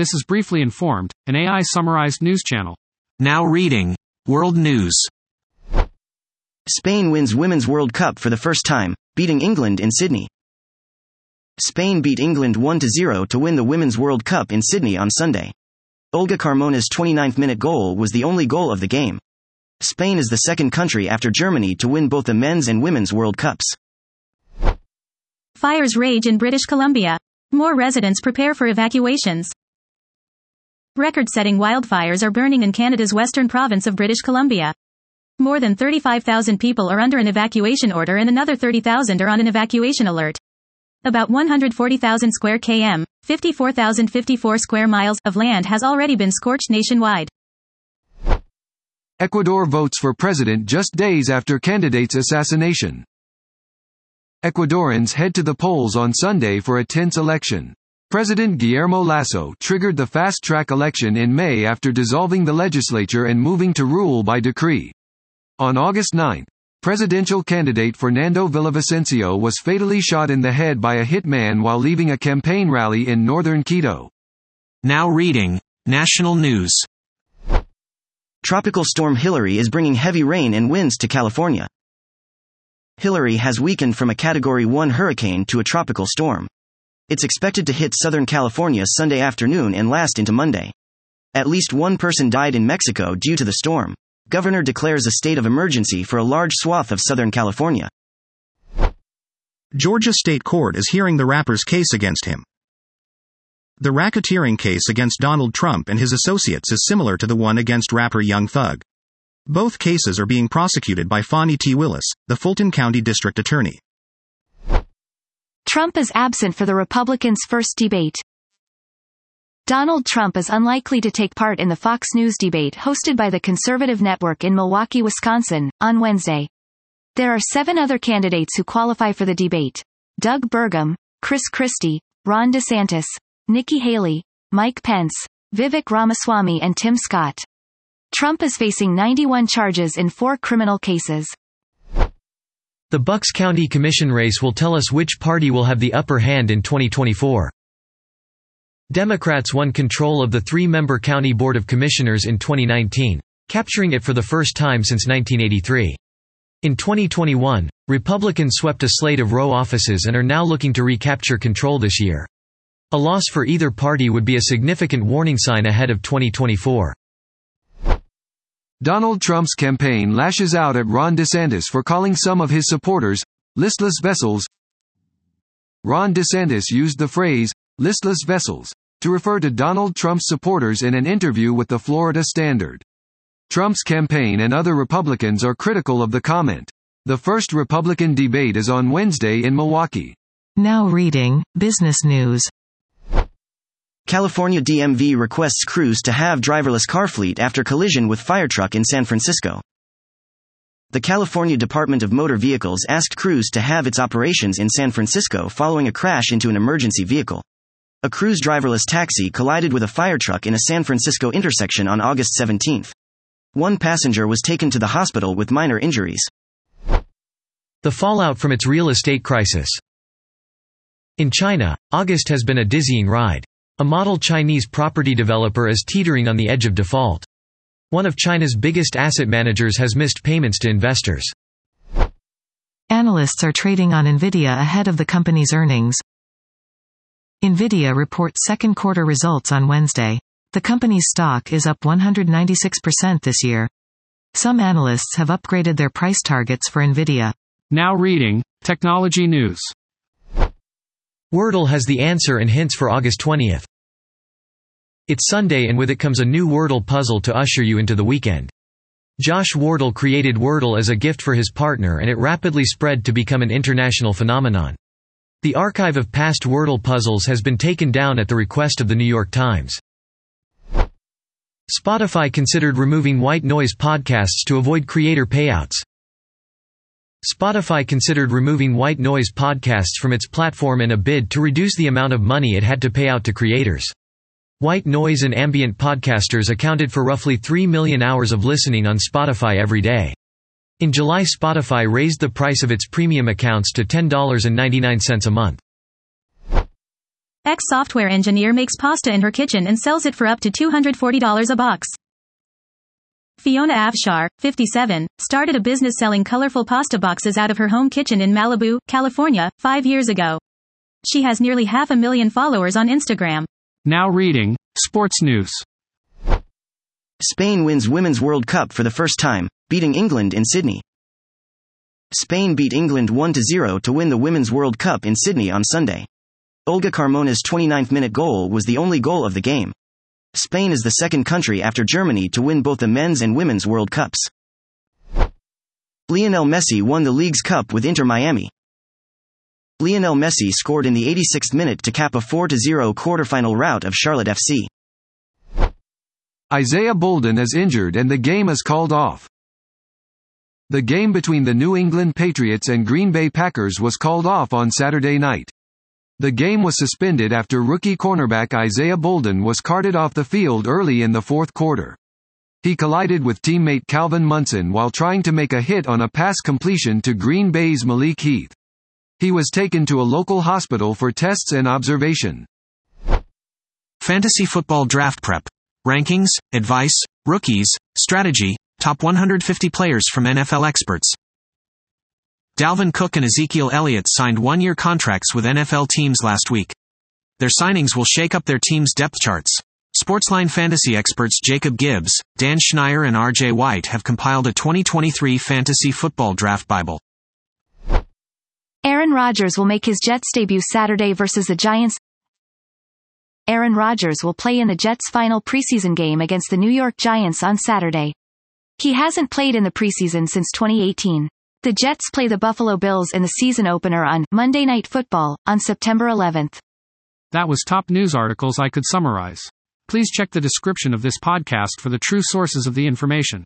This is Briefly Informed, an AI summarized news channel. Now reading World News. Spain wins Women's World Cup for the first time, beating England in Sydney. Spain beat England 1 0 to win the Women's World Cup in Sydney on Sunday. Olga Carmona's 29th minute goal was the only goal of the game. Spain is the second country after Germany to win both the men's and women's World Cups. Fires rage in British Columbia. More residents prepare for evacuations. Record setting wildfires are burning in Canada's western province of British Columbia. More than 35,000 people are under an evacuation order and another 30,000 are on an evacuation alert. About 140,000 square km, 54,054 square miles of land has already been scorched nationwide. Ecuador votes for president just days after candidate's assassination. Ecuadorians head to the polls on Sunday for a tense election. President Guillermo Lasso triggered the fast-track election in May after dissolving the legislature and moving to rule by decree. On August 9, presidential candidate Fernando Villavicencio was fatally shot in the head by a hitman while leaving a campaign rally in northern Quito. Now reading National News. Tropical storm Hillary is bringing heavy rain and winds to California. Hillary has weakened from a Category 1 hurricane to a tropical storm. It's expected to hit Southern California Sunday afternoon and last into Monday. At least one person died in Mexico due to the storm. Governor declares a state of emergency for a large swath of Southern California. Georgia State Court is hearing the rapper's case against him. The racketeering case against Donald Trump and his associates is similar to the one against rapper Young Thug. Both cases are being prosecuted by Fani T. Willis, the Fulton County District Attorney. Trump is absent for the Republicans' first debate. Donald Trump is unlikely to take part in the Fox News debate hosted by the conservative network in Milwaukee, Wisconsin, on Wednesday. There are seven other candidates who qualify for the debate Doug Burgum, Chris Christie, Ron DeSantis, Nikki Haley, Mike Pence, Vivek Ramaswamy and Tim Scott. Trump is facing 91 charges in four criminal cases. The Bucks County Commission race will tell us which party will have the upper hand in 2024. Democrats won control of the three-member County Board of Commissioners in 2019, capturing it for the first time since 1983. In 2021, Republicans swept a slate of row offices and are now looking to recapture control this year. A loss for either party would be a significant warning sign ahead of 2024. Donald Trump's campaign lashes out at Ron DeSantis for calling some of his supporters listless vessels. Ron DeSantis used the phrase listless vessels to refer to Donald Trump's supporters in an interview with the Florida Standard. Trump's campaign and other Republicans are critical of the comment. The first Republican debate is on Wednesday in Milwaukee. Now reading Business News. California DMV requests Cruise to have driverless car fleet after collision with fire truck in San Francisco. The California Department of Motor Vehicles asked Cruise to have its operations in San Francisco following a crash into an emergency vehicle. A Cruise driverless taxi collided with a fire truck in a San Francisco intersection on August 17. One passenger was taken to the hospital with minor injuries. The fallout from its real estate crisis. In China, August has been a dizzying ride. A model Chinese property developer is teetering on the edge of default. One of China's biggest asset managers has missed payments to investors. Analysts are trading on Nvidia ahead of the company's earnings. Nvidia reports second quarter results on Wednesday. The company's stock is up 196% this year. Some analysts have upgraded their price targets for Nvidia. Now reading Technology News. Wordle has the answer and hints for August 20th. It's Sunday and with it comes a new Wordle puzzle to usher you into the weekend. Josh Wardle created Wordle as a gift for his partner and it rapidly spread to become an international phenomenon. The archive of past Wordle puzzles has been taken down at the request of the New York Times. Spotify considered removing white noise podcasts to avoid creator payouts. Spotify considered removing white noise podcasts from its platform in a bid to reduce the amount of money it had to pay out to creators. White noise and ambient podcasters accounted for roughly 3 million hours of listening on Spotify every day. In July Spotify raised the price of its premium accounts to $10.99 a month. Ex software engineer makes pasta in her kitchen and sells it for up to $240 a box. Fiona Afshar, 57, started a business selling colorful pasta boxes out of her home kitchen in Malibu, California, five years ago. She has nearly half a million followers on Instagram. Now reading Sports News. Spain wins Women's World Cup for the first time, beating England in Sydney. Spain beat England 1 0 to win the Women's World Cup in Sydney on Sunday. Olga Carmona's 29th minute goal was the only goal of the game. Spain is the second country after Germany to win both the men's and women's World Cups. Lionel Messi won the Leagues Cup with Inter Miami. Lionel Messi scored in the 86th minute to cap a 4 0 quarterfinal rout of Charlotte FC. Isaiah Bolden is injured and the game is called off. The game between the New England Patriots and Green Bay Packers was called off on Saturday night. The game was suspended after rookie cornerback Isaiah Bolden was carted off the field early in the fourth quarter. He collided with teammate Calvin Munson while trying to make a hit on a pass completion to Green Bay's Malik Heath. He was taken to a local hospital for tests and observation. Fantasy Football Draft Prep. Rankings, advice, rookies, strategy, top 150 players from NFL experts. Dalvin Cook and Ezekiel Elliott signed one year contracts with NFL teams last week. Their signings will shake up their team's depth charts. Sportsline fantasy experts Jacob Gibbs, Dan Schneier, and RJ White have compiled a 2023 Fantasy Football Draft Bible. Aaron Rodgers will make his Jets debut Saturday versus the Giants. Aaron Rodgers will play in the Jets' final preseason game against the New York Giants on Saturday. He hasn't played in the preseason since 2018. The Jets play the Buffalo Bills in the season opener on Monday Night Football on September 11th. That was top news articles I could summarize. Please check the description of this podcast for the true sources of the information.